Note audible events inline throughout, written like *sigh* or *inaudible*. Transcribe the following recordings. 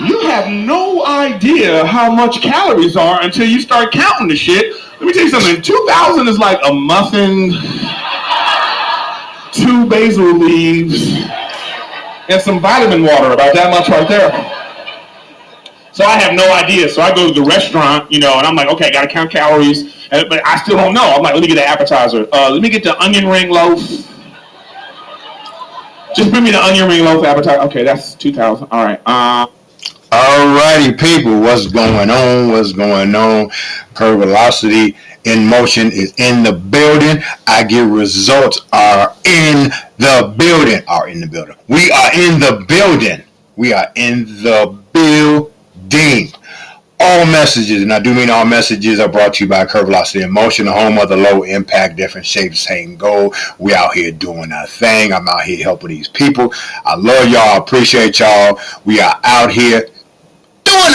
You have no idea how much calories are until you start counting the shit. Let me tell you something. 2,000 is like a muffin, two basil leaves, and some vitamin water, about that much right there. So I have no idea. So I go to the restaurant, you know, and I'm like, okay, I gotta count calories, and, but I still don't know. I'm like, let me get the appetizer. Uh, let me get the onion ring loaf. Just bring me the onion ring loaf appetizer. Okay, that's two thousand. All right. Uh, Alrighty, people, what's going on? What's going on? Curve velocity in motion is in the building. I get results are in the building. Are in the building. We are in the building. We are in the building. All messages, and I do mean all messages, are brought to you by Curve Velocity in Motion, the home of the low impact, different shapes, same goal. We out here doing our thing. I'm out here helping these people. I love y'all. Appreciate y'all. We are out here doing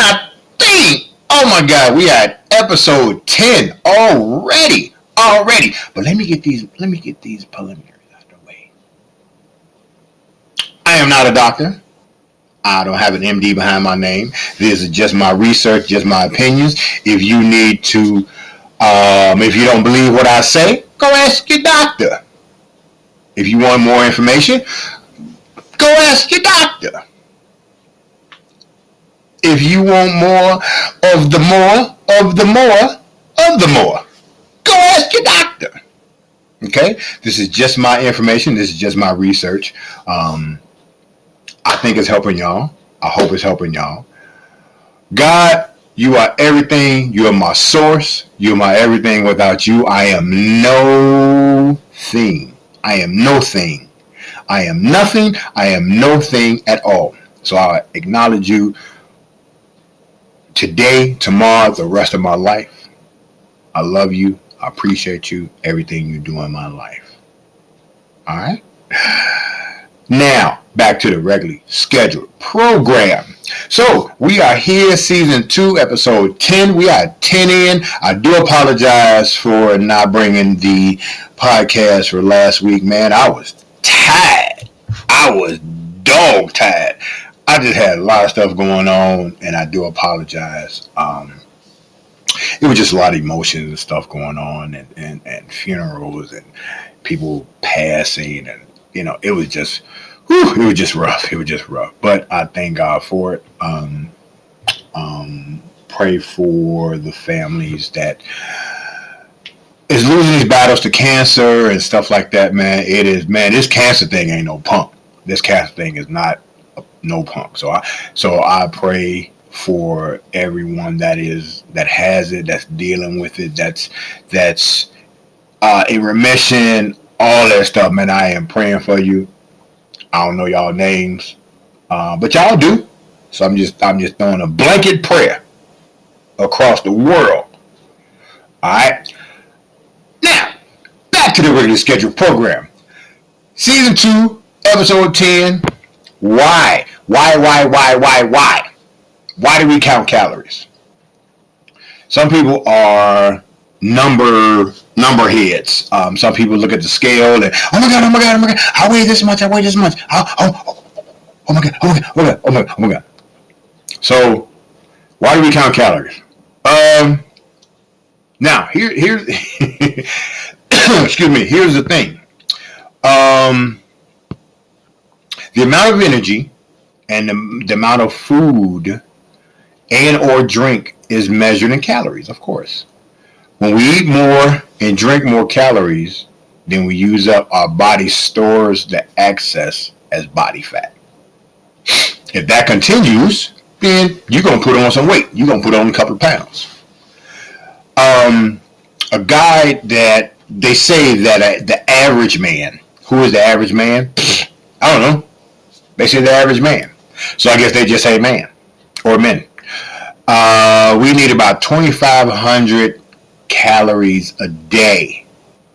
thing. Oh my God, we at episode 10 already. Already. But let me get these, let me get these preliminaries out of the way. I am not a doctor. I don't have an MD behind my name. This is just my research, just my opinions. If you need to, um, if you don't believe what I say, go ask your doctor. If you want more information, go ask your doctor. If you want more of the more of the more of the more, go ask your doctor. Okay, this is just my information. This is just my research. Um, I think it's helping y'all. I hope it's helping y'all. God, you are everything. You are my source. You are my everything. Without you, I am no thing. I am no thing. I am nothing. I am no thing at all. So I acknowledge you today, tomorrow, the rest of my life. I love you. I appreciate you, everything you do in my life. All right. *sighs* Now, back to the regularly scheduled program. So, we are here, season two, episode 10. We are 10 in. I do apologize for not bringing the podcast for last week, man. I was tired. I was dog tired. I just had a lot of stuff going on, and I do apologize. Um, it was just a lot of emotions and stuff going on, and, and, and funerals and people passing, and you know, it was just, whew, it was just rough. It was just rough. But I thank God for it. Um, um, pray for the families that is losing these battles to cancer and stuff like that, man. It is, man. This cancer thing ain't no punk. This cancer thing is not no punk. So I so I pray for everyone that is that has it, that's dealing with it, that's that's uh, in remission, all that stuff, man. I am praying for you. I don't know y'all names, uh, but y'all do. So I'm just I'm just throwing a blanket prayer across the world. All right. Now back to the regular scheduled program. Season two, episode ten. Why? Why, why, why, why, why? Why do we count calories? Some people are number number heads. Um, some people look at the scale and oh my god, oh my god, oh my god, I weigh this much, I weigh this much. Oh, oh, oh, my god, oh my god, oh my god, oh my god, oh my god. So why do we count calories? Um, now here here's *coughs* excuse me. Here's the thing. Um, the amount of energy and the, the amount of food and or drink is measured in calories, of course. When we eat more and drink more calories, then we use up our body stores the excess as body fat. If that continues, then you're gonna put on some weight. You're gonna put on a couple of pounds. Um, a guy that they say that uh, the average man, who is the average man? I don't know. They say the average man. So I guess they just say man or men. Uh, we need about 2,500 calories a day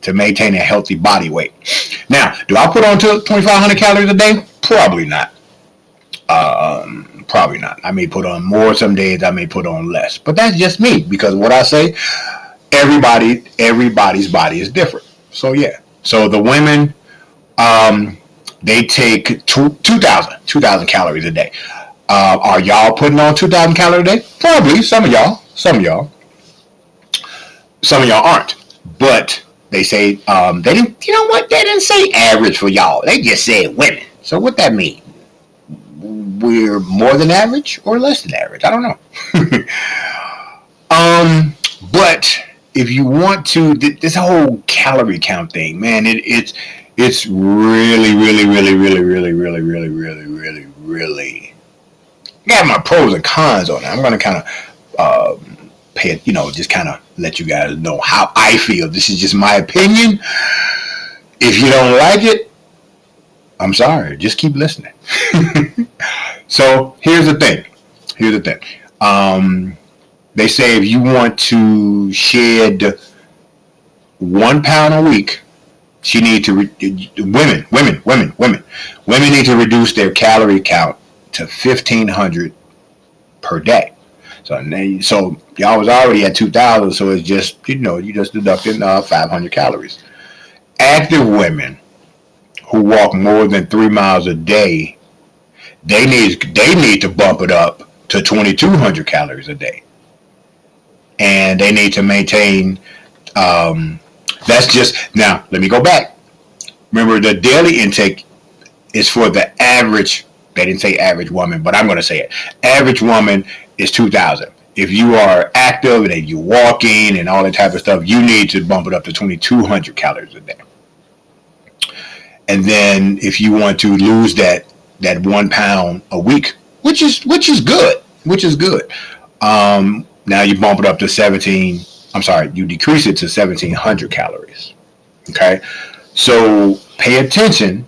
to maintain a healthy body weight. Now, do I put on 2,500 calories a day? Probably not. Um, probably not. I may put on more some days. I may put on less. But that's just me because what I say, everybody, everybody's body is different. So yeah. So the women, um, they take 2,000 2, 2,000 calories a day. Uh, are y'all putting on 2,000 calories a day? Probably. Some of y'all. Some of y'all. Some of y'all aren't. But they say um, they didn't. You know what? They didn't say average for y'all. They just said women. So what that mean? We're more than average or less than average? I don't know. *laughs* um, but if you want to, this whole calorie count thing, man, it, it's it's really, really, really, really, really, really, really, really, really, really. Got my pros and cons on it. I'm gonna kind of um, pay it, you know, just kind of let you guys know how I feel. This is just my opinion. If you don't like it, I'm sorry. Just keep listening. *laughs* so here's the thing. Here's the thing. Um, they say if you want to shed one pound a week, she need to re- women, women, women, women, women need to reduce their calorie count to fifteen hundred per day. So, so y'all was already at two thousand, so it's just you know you just deducting uh, five hundred calories. Active women who walk more than three miles a day, they need they need to bump it up to twenty two hundred calories a day, and they need to maintain. Um, that's just now. Let me go back. Remember, the daily intake is for the average. They didn't say average woman, but I'm going to say it. Average woman is 2,000. If you are active and you're walking and all that type of stuff, you need to bump it up to 2,200 calories a day. And then if you want to lose that that one pound a week, which is which is good, which is good. Um, now you bump it up to 17 I'm sorry, you decrease it to 1700 calories. Okay. So pay attention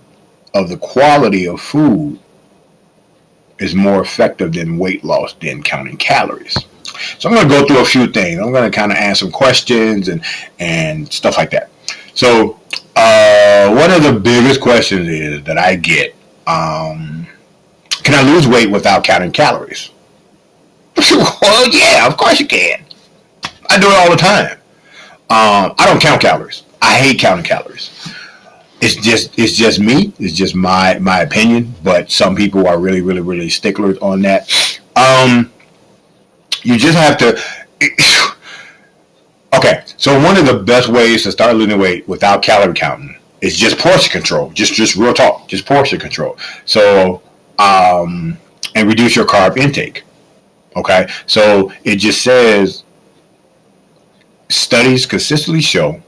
of the quality of food is more effective than weight loss than counting calories. So I'm going to go through a few things. I'm going to kind of answer some questions and and stuff like that. So uh, one of the biggest questions is that I get, um, can I lose weight without counting calories? *laughs* well, yeah, of course you can. I do it all the time. Um, I don't count calories. I hate counting calories. It's just it's just me. It's just my my opinion. But some people are really really really sticklers on that. Um, you just have to. *laughs* okay, so one of the best ways to start losing weight without calorie counting is just portion control. Just just real talk. Just portion control. So um, and reduce your carb intake. Okay, so it just says studies consistently show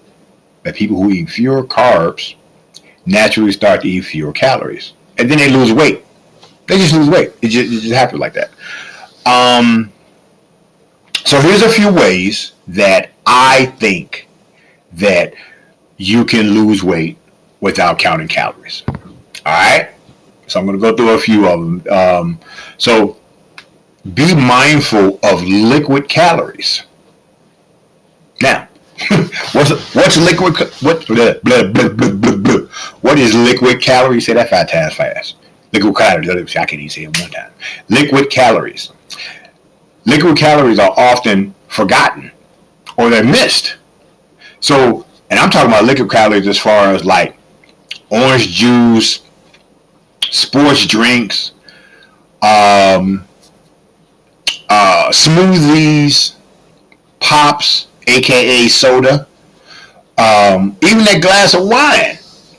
that people who eat fewer carbs naturally start to eat fewer calories, and then they lose weight. They just lose weight. It just, it just happens like that. Um, so here's a few ways that I think that you can lose weight without counting calories. All right. So I'm going to go through a few of them. Um, so be mindful of liquid calories. Now, *laughs* what's what's liquid? What blah, what is liquid calories? Say that five times fast. Liquid calories. I can't even say it one time. Liquid calories. Liquid calories are often forgotten or they're missed. So, and I'm talking about liquid calories as far as like orange juice, sports drinks, um, uh, smoothies, pops, aka soda. Um, even that glass of wine,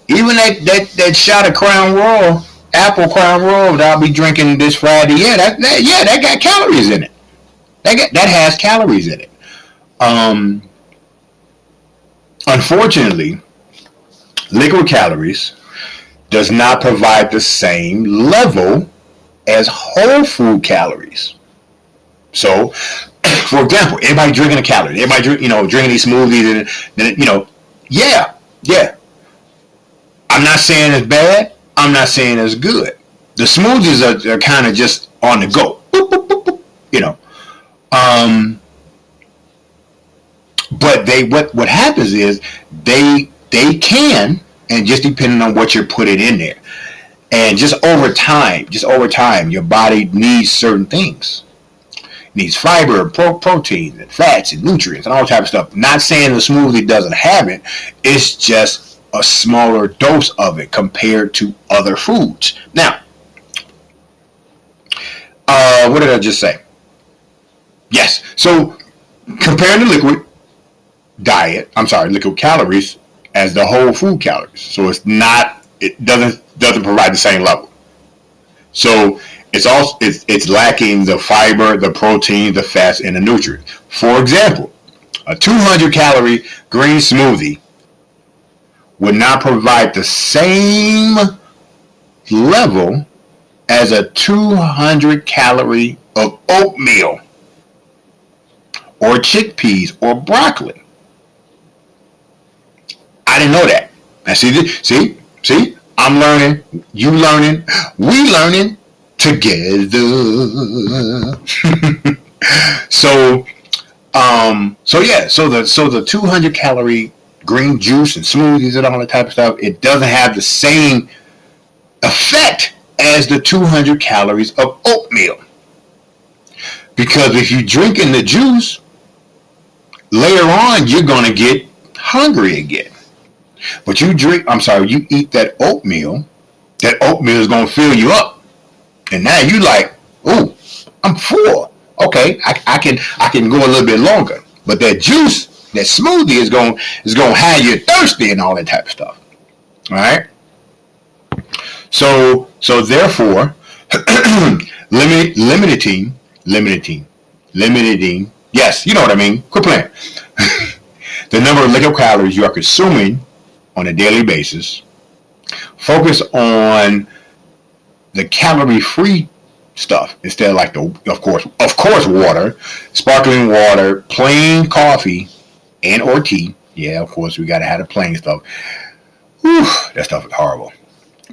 even that, that, that shot of Crown Royal, apple Crown Royal that I'll be drinking this Friday. Yeah, that, that yeah, that got calories in it. That got, that has calories in it. Um, unfortunately, liquid calories does not provide the same level as whole food calories. So *coughs* for example, everybody drinking a calorie, everybody drink, you know, drinking these smoothies, and then you know, yeah, yeah. I'm not saying it's bad. I'm not saying it's good. The smoothies are, are kind of just on the go, boop, boop, boop, you know. Um, but they what what happens is they they can, and just depending on what you're putting in there, and just over time, just over time, your body needs certain things needs fiber, pro- protein, and fats, and nutrients, and all type of stuff. Not saying the smoothie doesn't have it. It's just a smaller dose of it compared to other foods. Now, uh, what did I just say? Yes. So comparing the liquid diet, I'm sorry, liquid calories as the whole food calories. So it's not, it doesn't doesn't provide the same level. So it's also it's, it's lacking the fiber, the protein, the fats, and the nutrients. For example, a 200 calorie green smoothie would not provide the same level as a 200 calorie of oatmeal or chickpeas or broccoli. I didn't know that. I see, see, see, I'm learning, you learning, we learning together. *laughs* so, um, so yeah, so the so the 200 calorie green juice and smoothies and all that type of stuff, it doesn't have the same effect as the 200 calories of oatmeal. Because if you drink in the juice, later on you're going to get hungry again. But you drink, I'm sorry, you eat that oatmeal, that oatmeal is going to fill you up. And now you like, oh, I'm full. Okay, I, I can I can go a little bit longer. But that juice, that smoothie is going is going to have you thirsty and all that type of stuff. All right. So so therefore, *clears throat* limit limiting limiting limiting. Yes, you know what I mean. Quit playing. *laughs* the number of liquid calories you are consuming on a daily basis. Focus on the calorie-free stuff instead of like the of course of course water, sparkling water, plain coffee, and or tea. Yeah, of course we gotta have the plain stuff. Whew, that stuff is horrible.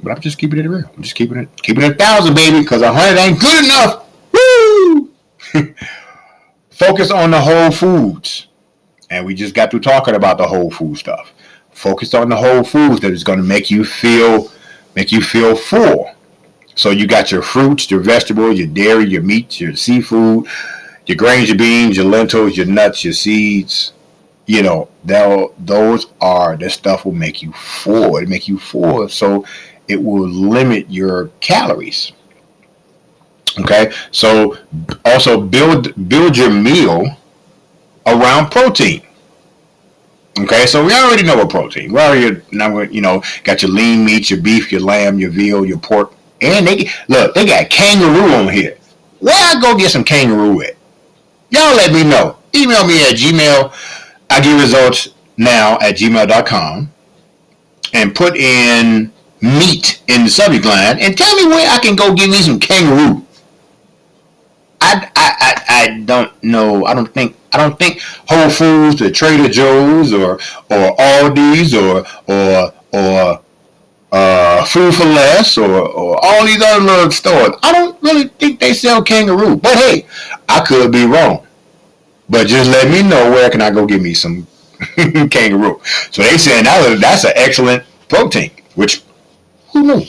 But I'm just keeping it real. I'm just keeping it keeping it a thousand, baby, because a hundred ain't good enough. Woo! *laughs* Focus on the whole foods. And we just got through talking about the whole food stuff. Focus on the whole foods that is going to make you feel make you feel full. So you got your fruits, your vegetables, your dairy, your meat, your seafood, your grains, your beans, your lentils, your nuts, your seeds. You know, those are the stuff will make you full. It make you full. So it will limit your calories. Okay, so also build build your meal around protein. Okay, so we already know what protein. We already you know got your lean meat, your beef, your lamb, your veal, your pork, and they look they got kangaroo on here. Where I go get some kangaroo at? Y'all let me know. Email me at gmail. I give results now at gmail.com and put in meat in the subject line and tell me where I can go get me some kangaroo. I, I, I, I don't know. I don't think I don't think Whole Foods or Trader Joe's or or Aldi's or or or uh, Food for Less or, or all these other little stores. I don't really think they sell kangaroo. But hey, I could be wrong. But just let me know where can I go get me some *laughs* kangaroo. So they saying that that's an excellent protein, which who knew?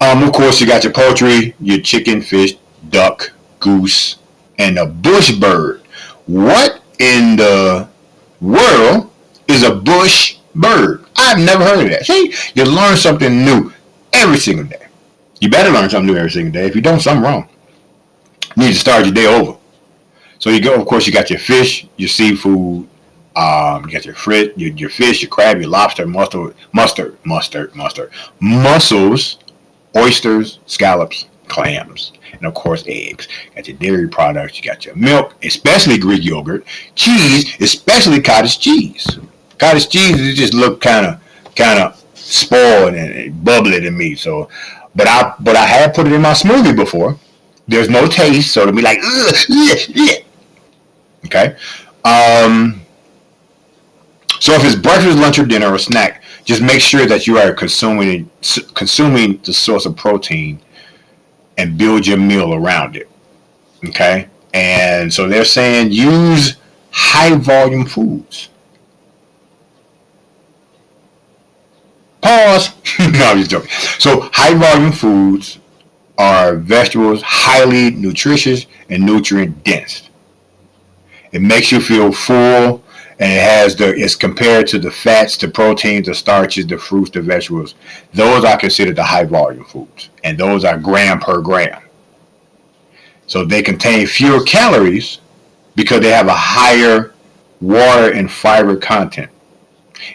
Um, of course, you got your poultry, your chicken, fish, duck, goose, and a bush bird. What in the world is a bush bird? I've never heard of that. See, you learn something new every single day. You better learn something new every single day. If you don't, something wrong. You need to start your day over. So you go, of course, you got your fish, your seafood, um, you got your frit, your, your fish, your crab, your lobster, mustard, mustard, mustard, mustard, mussels, oysters, scallops, clams, and of course eggs. You got your dairy products, you got your milk, especially Greek yogurt, cheese, especially cottage cheese. Cottage cheese, it just looked kind of, kind of spoiled and bubbly to me. So, but I, but I have put it in my smoothie before. There's no taste, so to be like, ugh, ugh, ugh. okay. Um, so if it's breakfast, lunch, or dinner or snack, just make sure that you are consuming consuming the source of protein and build your meal around it. Okay? And so they're saying use high volume foods. Pause. *laughs* no, I'm just joking. So high volume foods are vegetables highly nutritious and nutrient dense. It makes you feel full and it has the it's compared to the fats, the proteins, the starches, the fruits, the vegetables. Those are considered the high volume foods, and those are gram per gram. So they contain fewer calories because they have a higher water and fiber content.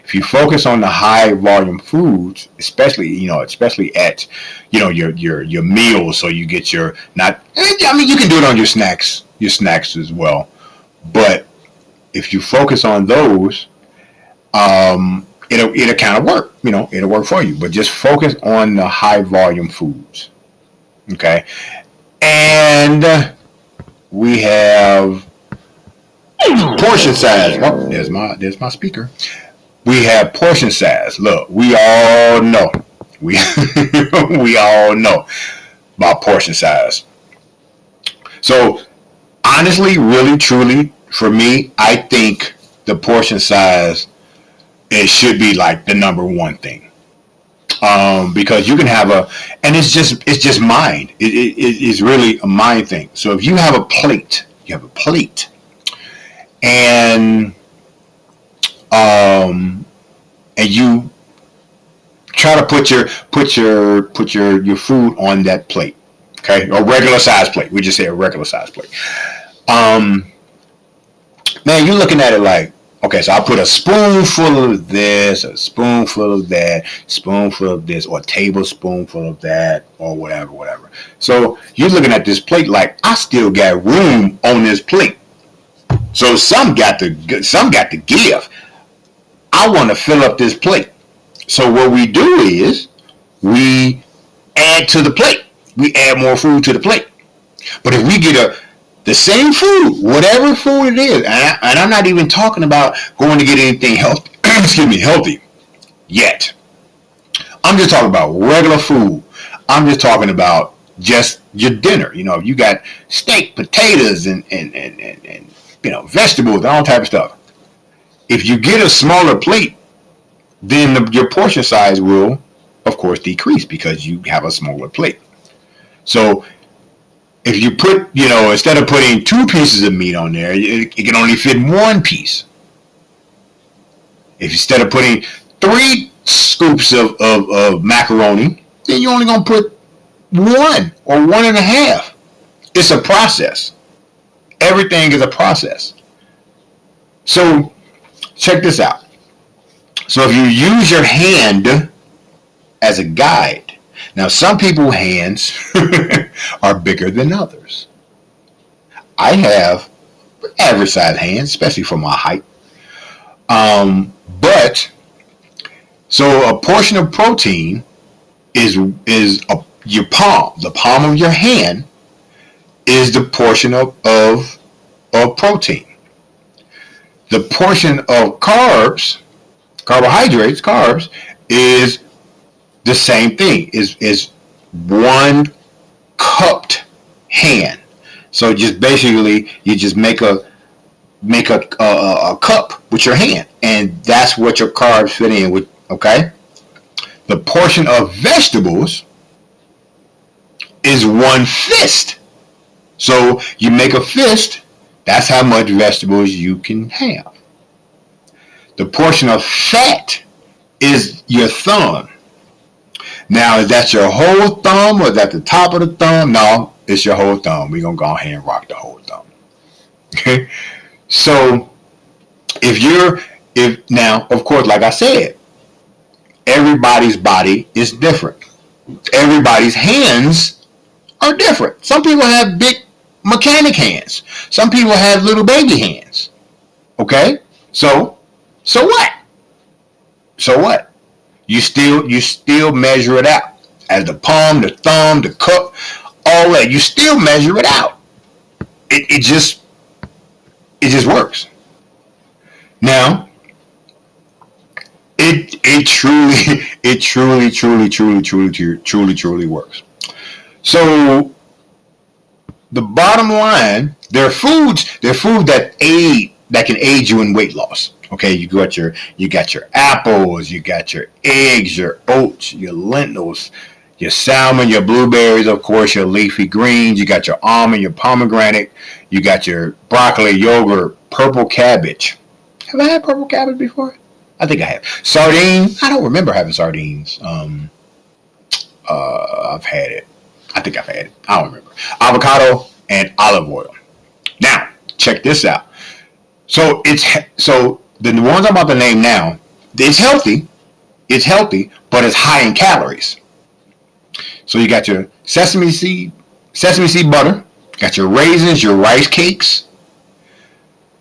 If you focus on the high volume foods, especially you know, especially at you know your your your meals, so you get your not. I mean, you can do it on your snacks, your snacks as well. But if you focus on those, um, it'll it'll kind of work. You know, it'll work for you. But just focus on the high volume foods. Okay, and we have portion size. Oh, there's my there's my speaker. We have portion size. Look, we all know. We *laughs* we all know about portion size. So honestly, really, truly, for me, I think the portion size it should be like the number one thing. Um, because you can have a, and it's just it's just mind. It, it, it's really a mind thing. So if you have a plate, you have a plate, and um, and you try to put your put your put your your food on that plate, okay, a regular size plate. We just say a regular size plate. Um, man, you're looking at it like, okay, so I put a spoonful of this, a spoonful of that, spoonful of this, or tablespoonful of that, or whatever, whatever. So you're looking at this plate like I still got room on this plate. So some got to some got to give. I want to fill up this plate. So what we do is we add to the plate. We add more food to the plate. But if we get a the same food, whatever food it is, and, I, am not even talking about going to get anything healthy, *clears throat* excuse me, healthy yet. I'm just talking about regular food. I'm just talking about just your dinner. You know, if you got steak, potatoes, and and, and, and, and you know vegetables all type of stuff. If you get a smaller plate, then the, your portion size will, of course, decrease because you have a smaller plate. So if you put, you know, instead of putting two pieces of meat on there, it, it can only fit one piece. If instead of putting three scoops of, of, of macaroni, then you're only going to put one or one and a half. It's a process. Everything is a process. So check this out. So if you use your hand as a guide, now some people's hands *laughs* are bigger than others. I have average size hands, especially for my height. Um, but so a portion of protein is is a, your palm, the palm of your hand is the portion of, of, of protein. The portion of carbs, carbohydrates, carbs, is the same thing. Is is one cupped hand. So just basically, you just make a make a, a, a cup with your hand, and that's what your carbs fit in with. Okay, the portion of vegetables is one fist. So you make a fist, that's how much vegetables you can have. The portion of fat is your thumb. Now, is that your whole thumb or is that the top of the thumb? No, it's your whole thumb. We're going to go ahead and rock the whole thumb. Okay? So, if you're, if now, of course, like I said, everybody's body is different. Everybody's hands are different. Some people have big mechanic hands. Some people have little baby hands. Okay? So, so what? So what? You still you still measure it out. As the palm, the thumb, the cup, all that. You still measure it out. It, it just it just works. Now, it it truly *laughs* it truly truly truly truly truly truly works. So the bottom line, there are foods, there are food that aid that can aid you in weight loss. Okay, you got your you got your apples, you got your eggs, your oats, your lentils, your salmon, your blueberries, of course, your leafy greens, you got your almond, your pomegranate, you got your broccoli, yogurt, purple cabbage. Have I had purple cabbage before? I think I have. Sardines. I don't remember having sardines. Um, uh, I've had it. I think I've had it. I don't remember. Avocado and olive oil. Now, check this out. So it's so the ones I'm about to name now, it's healthy. It's healthy, but it's high in calories. So you got your sesame seed, sesame seed butter, got your raisins, your rice cakes,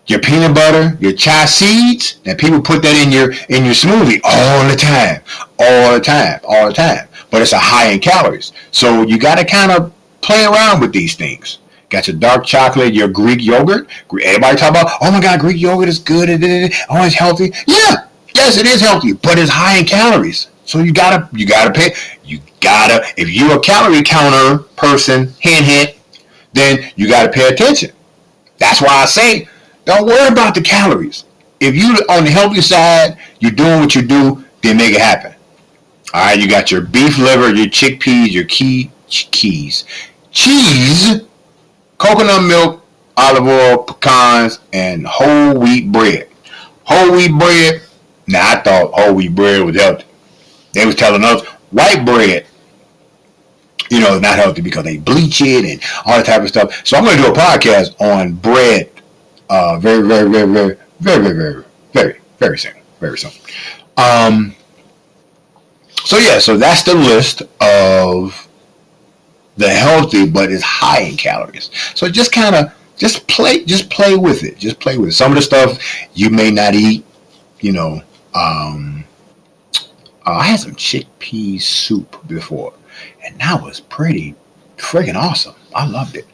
your peanut butter, your chia seeds, and people put that in your in your smoothie all the time, all the time, all the time. But it's a high in calories, so you got to kind of play around with these things. Got your dark chocolate, your Greek yogurt. Everybody talk about, oh my God, Greek yogurt is good. Oh, it's healthy. Yeah, yes, it is healthy, but it's high in calories. So you gotta, you gotta pay. You gotta, if you're a calorie counter person, hint, hint, then you gotta pay attention. That's why I say don't worry about the calories. If you on the healthy side, you're doing what you do, then make it happen. All right, you got your beef liver, your chickpeas, your key keys, cheese, coconut milk, olive oil, pecans, and whole wheat bread. Whole wheat bread. Now I thought whole wheat bread was healthy. They was telling us white bread, you know, not healthy because they bleach it and all that type of stuff. So I'm going to do a podcast on bread uh, very, very, very, very, very, very, very, very, very soon. Very soon. Um, so yeah, so that's the list of the healthy, but it's high in calories. So just kind of just play, just play with it. Just play with it. Some of the stuff you may not eat. You know, um, uh, I had some chickpea soup before, and that was pretty freaking awesome. I loved it.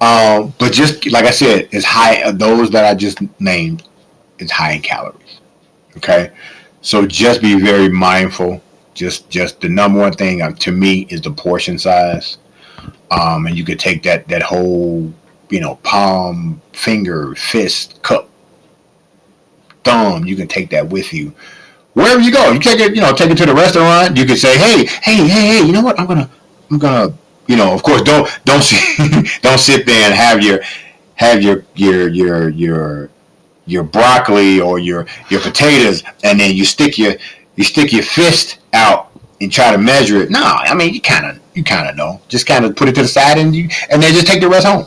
Um, but just like I said, it's high. Those that I just named, it's high in calories. Okay, so just be very mindful. Just, just the number one thing uh, to me is the portion size. Um, and you could take that that whole, you know, palm, finger, fist, cup, thumb. You can take that with you wherever you go. You take it, you know, take it to the restaurant. You could say, hey, hey, hey, hey. You know what? I'm gonna, I'm gonna you know, of course, don't don't *laughs* sit, don't sit there and have your have your your your your your broccoli or your your potatoes, and then you stick your you stick your fist out and try to measure it. No, I mean you kind of you kind of know. Just kind of put it to the side and you and then just take the rest home.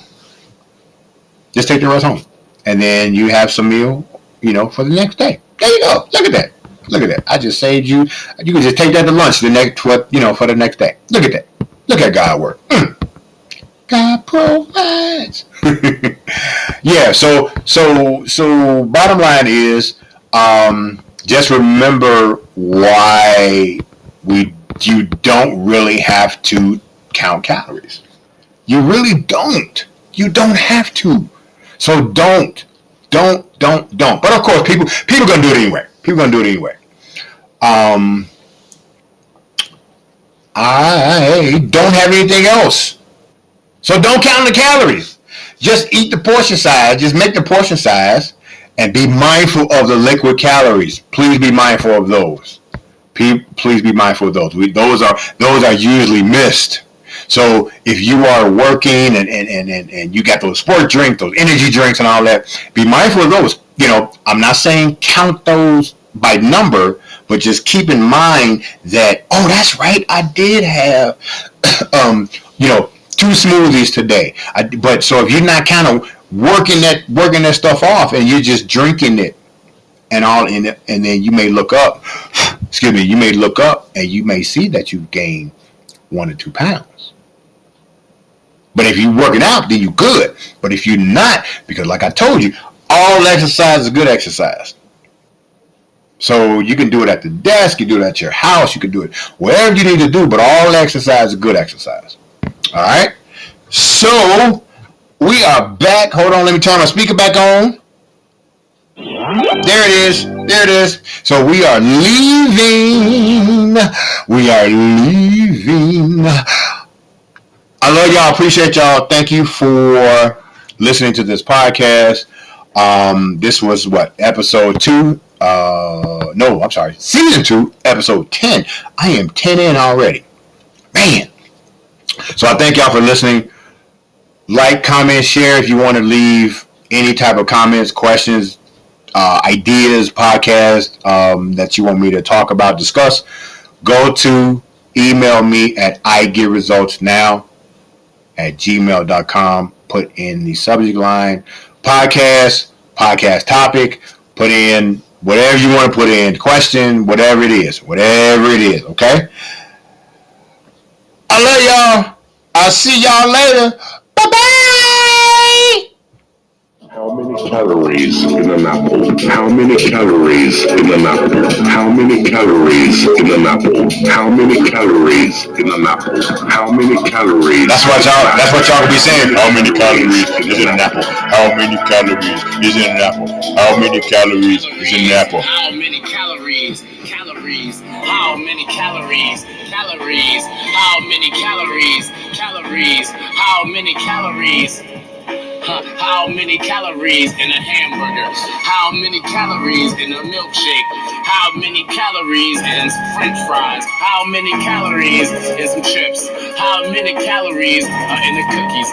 Just take the rest home, and then you have some meal, you know, for the next day. There you go. Look at that. Look at that. I just saved you. You can just take that to lunch the next what you know for the next day. Look at that. Look at God work. Mm. God provides. *laughs* yeah. So so so bottom line is, um, just remember why we you don't really have to count calories. You really don't. You don't have to. So don't, don't, don't, don't. But of course, people people gonna do it anyway. People gonna do it anyway. Um, I don't have anything else. So don't count the calories. Just eat the portion size. Just make the portion size and be mindful of the liquid calories. Please be mindful of those. Please be mindful of those. We, those are those are usually missed. So if you are working and, and, and, and, and you got those sport drinks, those energy drinks and all that, be mindful of those. You know, I'm not saying count those by number, but just keep in mind that oh, that's right, I did have, *coughs* um, you know, two smoothies today. I, but so if you're not of working that working that stuff off and you're just drinking it and all in it, and then you may look up, *sighs* excuse me, you may look up and you may see that you've gained one or two pounds. But if you're working out, then you're good. But if you're not, because like I told you, all exercise is good exercise. So you can do it at the desk, you do it at your house, you can do it wherever you need to do, but all exercise is good exercise. All right. So we are back. Hold on, let me turn my speaker back on. There it is. There it is. So we are leaving. We are leaving. I love y'all. Appreciate y'all. Thank you for listening to this podcast. Um, this was what episode two uh no i'm sorry season two episode 10 i am 10 in already man so i thank y'all for listening like comment share if you want to leave any type of comments questions uh, ideas podcast um, that you want me to talk about discuss go to email me at i get results now at gmail.com put in the subject line podcast, podcast topic, put in whatever you want to put in, question, whatever it is, whatever it is, okay? I love y'all. I'll see y'all later. Bye bye. How many calories in an apple? How many calories in an apple? How many calories in an apple? How many calories in an apple? How many calories? That's what y'all. That's what y'all be saying. How many calories is in an apple? How many calories is in an apple? How many calories is in an apple? How many calories? Calories. How many calories? Calories. How many calories? Calories. How many calories? Huh, How many calories in a hamburger? How many calories in a milkshake? How many calories in french fries? How many calories in some chips? How many calories are in the cookies?